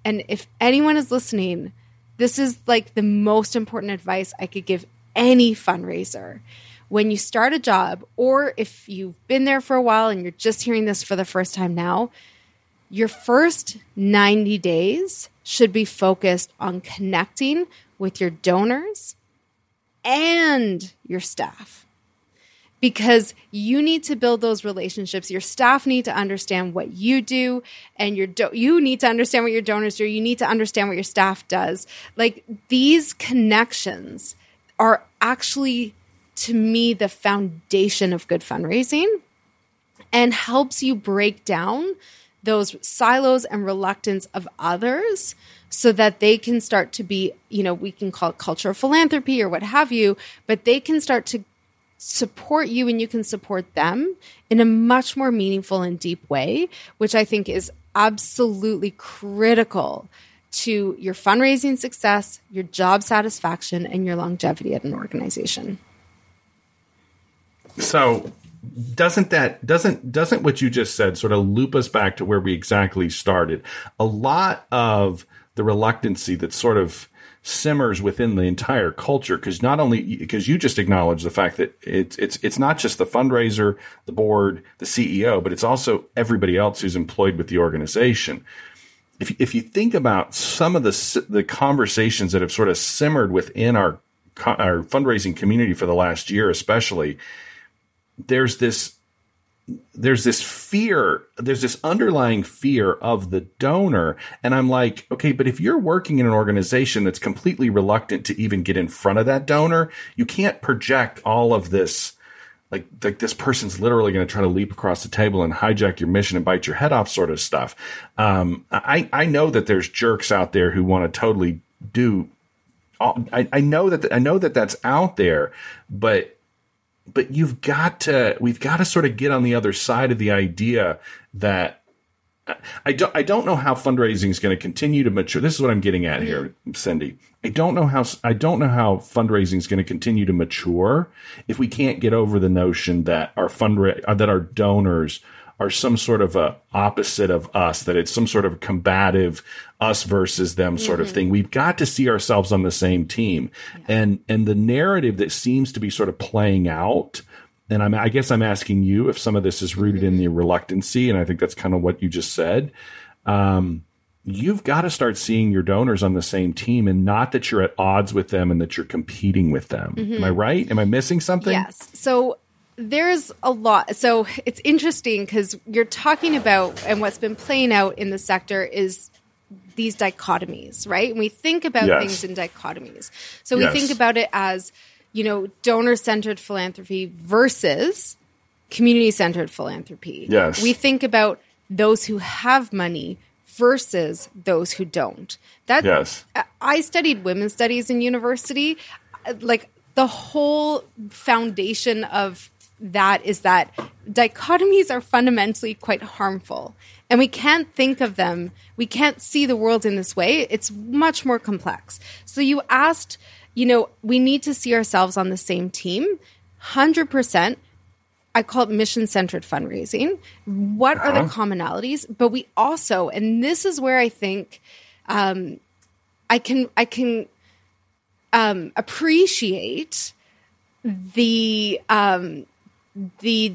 and if anyone is listening, this is like the most important advice I could give any fundraiser. When you start a job, or if you've been there for a while and you're just hearing this for the first time now, your first 90 days should be focused on connecting with your donors and your staff because you need to build those relationships. Your staff need to understand what you do, and your do- you need to understand what your donors do. You need to understand what your staff does. Like these connections are actually, to me, the foundation of good fundraising, and helps you break down those silos and reluctance of others so that they can start to be, you know, we can call it cultural philanthropy or what have you, but they can start to support you and you can support them in a much more meaningful and deep way, which I think is absolutely critical to your fundraising success, your job satisfaction, and your longevity at an organization. So, doesn't that doesn't doesn't what you just said sort of loop us back to where we exactly started? A lot of the reluctancy that sort of simmers within the entire culture because not only because you just acknowledge the fact that it's it's it's not just the fundraiser, the board, the CEO, but it's also everybody else who's employed with the organization. If if you think about some of the the conversations that have sort of simmered within our our fundraising community for the last year, especially, there's this there's this fear, there's this underlying fear of the donor. And I'm like, okay, but if you're working in an organization that's completely reluctant to even get in front of that donor, you can't project all of this. Like, like this person's literally going to try to leap across the table and hijack your mission and bite your head off, sort of stuff. Um, I I know that there's jerks out there who want to totally do. All, I, I know that I know that that's out there, but but you've got to we've got to sort of get on the other side of the idea that I don't I don't know how fundraising is going to continue to mature. This is what I'm getting at here, Cindy. I don't know how I don't know how fundraising is going to continue to mature if we can't get over the notion that our fundra- uh, that our donors are some sort of a opposite of us, that it's some sort of combative us versus them sort mm-hmm. of thing. We've got to see ourselves on the same team. Yeah. And and the narrative that seems to be sort of playing out and I'm, I guess I'm asking you if some of this is rooted mm-hmm. in the reluctancy, and I think that's kind of what you just said. Um, you've got to start seeing your donors on the same team, and not that you're at odds with them and that you're competing with them. Mm-hmm. Am I right? Am I missing something? Yes. So there's a lot. So it's interesting because you're talking about, and what's been playing out in the sector is these dichotomies, right? And we think about yes. things in dichotomies. So we yes. think about it as, you know, donor centered philanthropy versus community centered philanthropy. Yes. We think about those who have money versus those who don't. That yes. I studied women's studies in university. Like the whole foundation of that is that dichotomies are fundamentally quite harmful. And we can't think of them, we can't see the world in this way. It's much more complex. So you asked, you know, we need to see ourselves on the same team. 100%. I call it mission centered fundraising. What uh-huh. are the uh-huh. commonalities? But we also, and this is where I think um, I can I can um, appreciate the um, the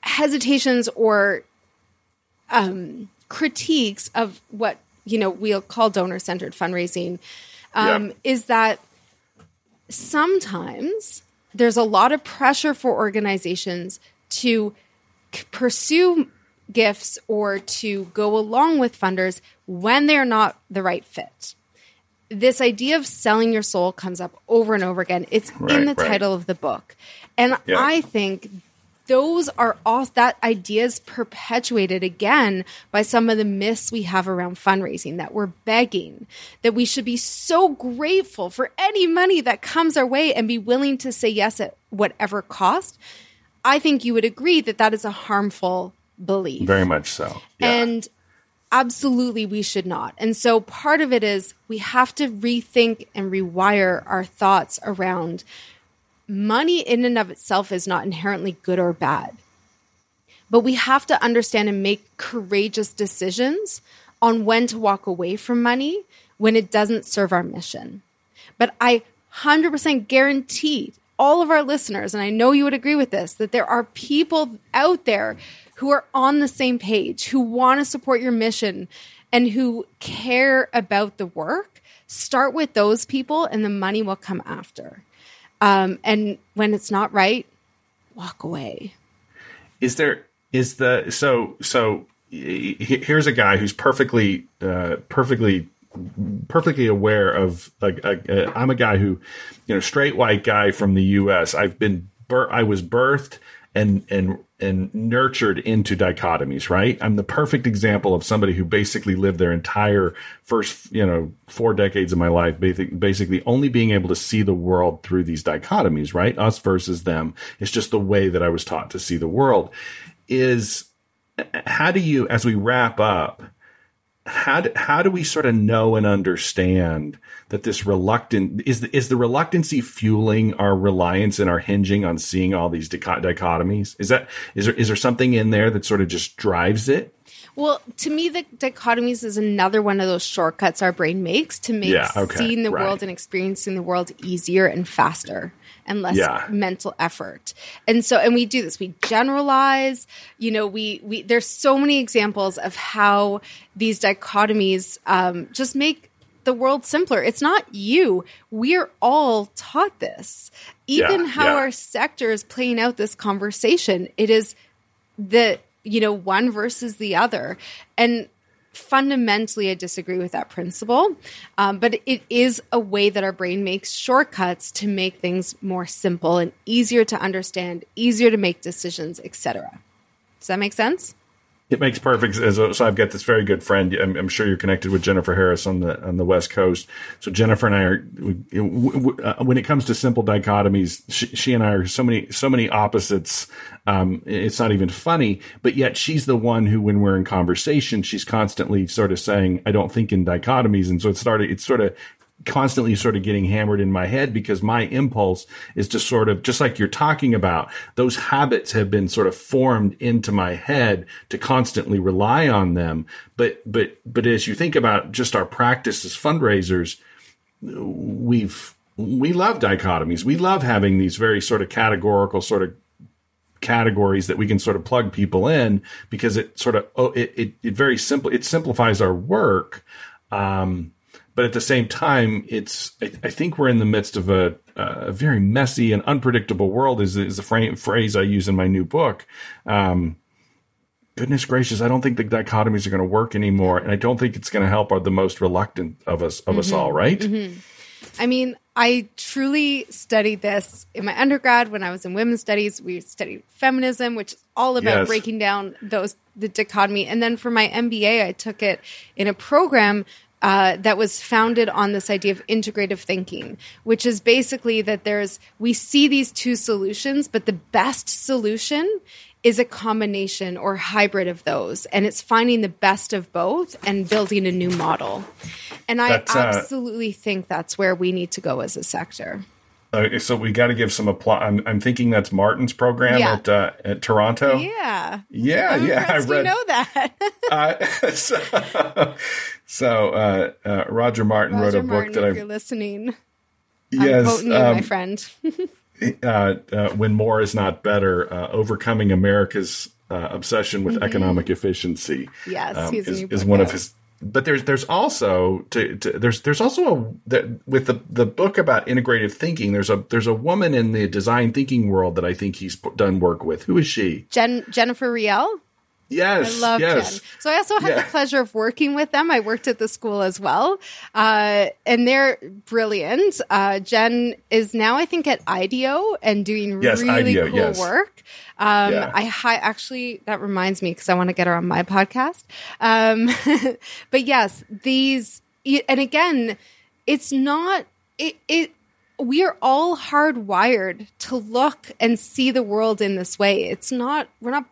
hesitations or um, critiques of what you know we'll call donor centered fundraising um, yeah. is that sometimes there's a lot of pressure for organizations to c- pursue gifts or to go along with funders when they're not the right fit. This idea of selling your soul comes up over and over again. It's right, in the right. title of the book. And yeah. I think those are all that ideas perpetuated again by some of the myths we have around fundraising that we're begging that we should be so grateful for any money that comes our way and be willing to say yes at whatever cost i think you would agree that that is a harmful belief very much so yeah. and absolutely we should not. And so part of it is we have to rethink and rewire our thoughts around money in and of itself is not inherently good or bad. But we have to understand and make courageous decisions on when to walk away from money when it doesn't serve our mission. But I 100% guarantee all of our listeners, and I know you would agree with this, that there are people out there who are on the same page, who want to support your mission, and who care about the work. Start with those people, and the money will come after. Um, and when it's not right, walk away. Is there is the so so here's a guy who's perfectly uh, perfectly perfectly aware of like I'm a guy who you know straight white guy from the US I've been I was birthed and and and nurtured into dichotomies right? I'm the perfect example of somebody who basically lived their entire first you know four decades of my life basically only being able to see the world through these dichotomies right? Us versus them. It's just the way that i was taught to see the world. Is how do you as we wrap up how do, how do we sort of know and understand that this reluctant is the, is the reluctancy fueling our reliance and our hinging on seeing all these dichotomies? Is that is there is there something in there that sort of just drives it? Well, to me, the dichotomies is another one of those shortcuts our brain makes to make yeah, okay, seeing the right. world and experiencing the world easier and faster and less yeah. mental effort. And so, and we do this, we generalize, you know, we, we, there's so many examples of how these dichotomies um, just make the world simpler. It's not you. We're all taught this. Even yeah, how yeah. our sector is playing out this conversation, it is the, you know, one versus the other. And fundamentally, I disagree with that principle. Um, but it is a way that our brain makes shortcuts to make things more simple and easier to understand, easier to make decisions, etc. Does that make sense? It makes perfect. So I've got this very good friend. I'm, I'm, sure you're connected with Jennifer Harris on the on the West Coast. So Jennifer and I are, we, uh, when it comes to simple dichotomies, she, she, and I are so many so many opposites. Um, it's not even funny, but yet she's the one who, when we're in conversation, she's constantly sort of saying, "I don't think in dichotomies," and so it started. It's sort of constantly sort of getting hammered in my head because my impulse is to sort of just like you're talking about those habits have been sort of formed into my head to constantly rely on them. But but but as you think about just our practice as fundraisers we've we love dichotomies. We love having these very sort of categorical sort of categories that we can sort of plug people in because it sort of oh it it, it very simple it simplifies our work. Um but at the same time, it's I, I think we're in the midst of a, a, very messy and unpredictable world. Is is the frame, phrase I use in my new book. Um, goodness gracious, I don't think the dichotomies are going to work anymore, and I don't think it's going to help our, the most reluctant of us of mm-hmm. us all. Right? mm-hmm. I mean, I truly studied this in my undergrad when I was in women's studies. We studied feminism, which is all about yes. breaking down those the dichotomy. And then for my MBA, I took it in a program uh, that was founded on this idea of integrative thinking, which is basically that there's we see these two solutions, but the best solution is a combination or hybrid of those, and it's finding the best of both and building a new model. And I uh, absolutely think that's where we need to go as a sector. Uh, so we got to give some applause. I'm, I'm, thinking that's Martin's program yeah. at uh, at Toronto. Yeah, yeah, I'm yeah. I read. You know that. <laughs> uh, <laughs> so, so uh, uh, Roger Martin Roger wrote a Martin, book that I. If you're listening, yes, I'm you, um, my friend. <laughs> Uh, when more is not better, overcoming America's obsession with mm-hmm. economic efficiency. Yes, um, is, is one of his but there's there's also to, to, there's there's also a that with the the book about integrative thinking there's a there's a woman in the design thinking world that I think he's done work with who is she Jen Jennifer Riel Yes, I love yes. Jen. So I also had yeah. the pleasure of working with them. I worked at the school as well, uh, and they're brilliant. Uh, Jen is now, I think, at IDEO and doing yes, really IDEO, cool yes. work. Um, yeah. I hi- actually that reminds me because I want to get her on my podcast. Um, <laughs> but yes, these and again, it's not it. it we are all hardwired to look and see the world in this way. It's not, we're not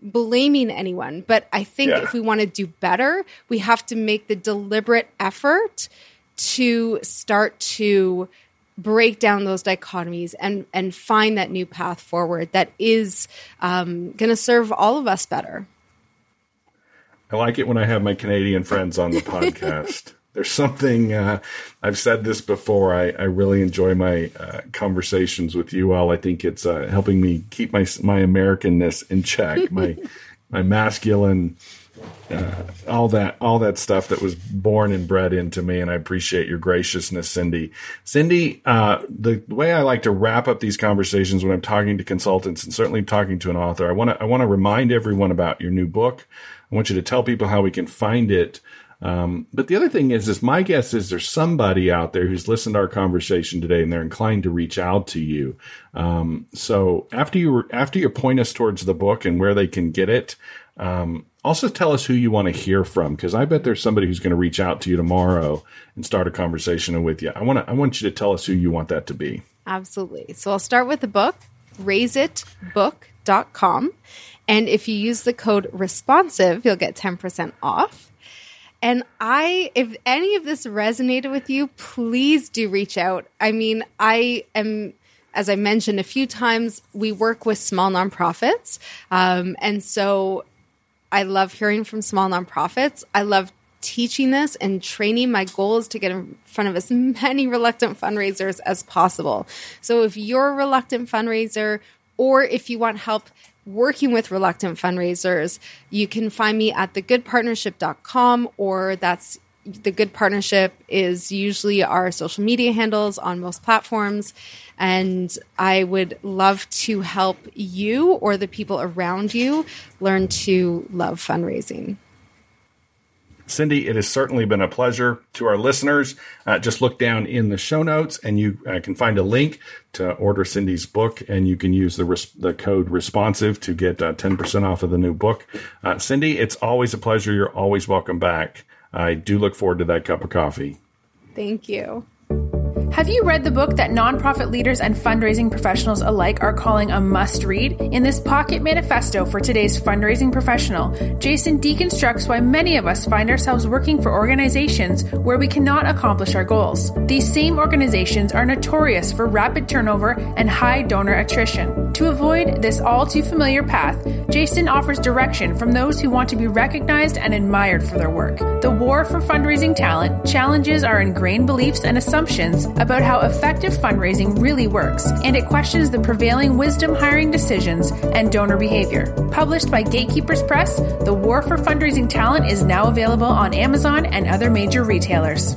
blaming anyone, but I think Yeah. if we want to do better, we have to make the deliberate effort to start to break down those dichotomies and and find that new path forward that is um, going to serve all of us better. I like it when I have my Canadian friends on the <laughs> podcast. There's something uh, I've said this before. I, I really enjoy my uh, conversations with you all. I think it's uh, helping me keep my my Americanness in check, my <laughs> my masculine, uh, all that all that stuff that was born and bred into me. And I appreciate your graciousness, Cindy. Cindy, uh, the, way I like to wrap up these conversations when I'm talking to consultants and certainly talking to an author, I want to I want to remind everyone about your new book. I want you to tell people how we can find it. Um, but the other thing is, is my guess is there's somebody out there who's listened to our conversation today and they're inclined to reach out to you. Um, so after you after you point us towards the book and where they can get it, um, also tell us who you want to hear from because I bet there's somebody who's going to reach out to you tomorrow and start a conversation with you. I want to I want you to tell us who you want that to be. Absolutely. So I'll start with the book, raiseitbook.com. And if you use the code responsive, you'll get 10% off. And I, if any of this resonated with you, please do reach out. I mean, I am, as I mentioned a few times, we work with small nonprofits. Um, and so I love hearing from small nonprofits. I love teaching this and training. My goal is to get in front of as <laughs> many reluctant fundraisers as possible. So if you're a reluctant fundraiser or if you want help working with reluctant fundraisers, you can find me at thegoodpartnership.com or that's the good partnership is usually our social media handles on most platforms and i would love to help you or the people around you learn to love fundraising Cindy, it has certainly been a pleasure to our listeners. Uh, just look down in the show notes and you uh, can find a link to order Cindy's book and you can use the, res- the code responsive to get uh, 10% off of the new book. Uh, Cindy, it's always a pleasure. You're always welcome back. I do look forward to that cup of coffee. thank you Have you read the book that nonprofit leaders and fundraising professionals alike are calling a must read? In this pocket manifesto for today's fundraising professional, Jason deconstructs why many of us find ourselves working for organizations where we cannot accomplish our goals. These same organizations are notorious for rapid turnover and high donor attrition. To avoid this all too familiar path, Jason offers direction from those who want to be recognized and admired for their work. The war for fundraising talent challenges our ingrained beliefs and assumptions about how effective fundraising really works, and it questions the prevailing wisdom hiring decisions and donor behavior. Published by Gatekeepers Press, The War for Fundraising Talent is now available on Amazon and other major retailers.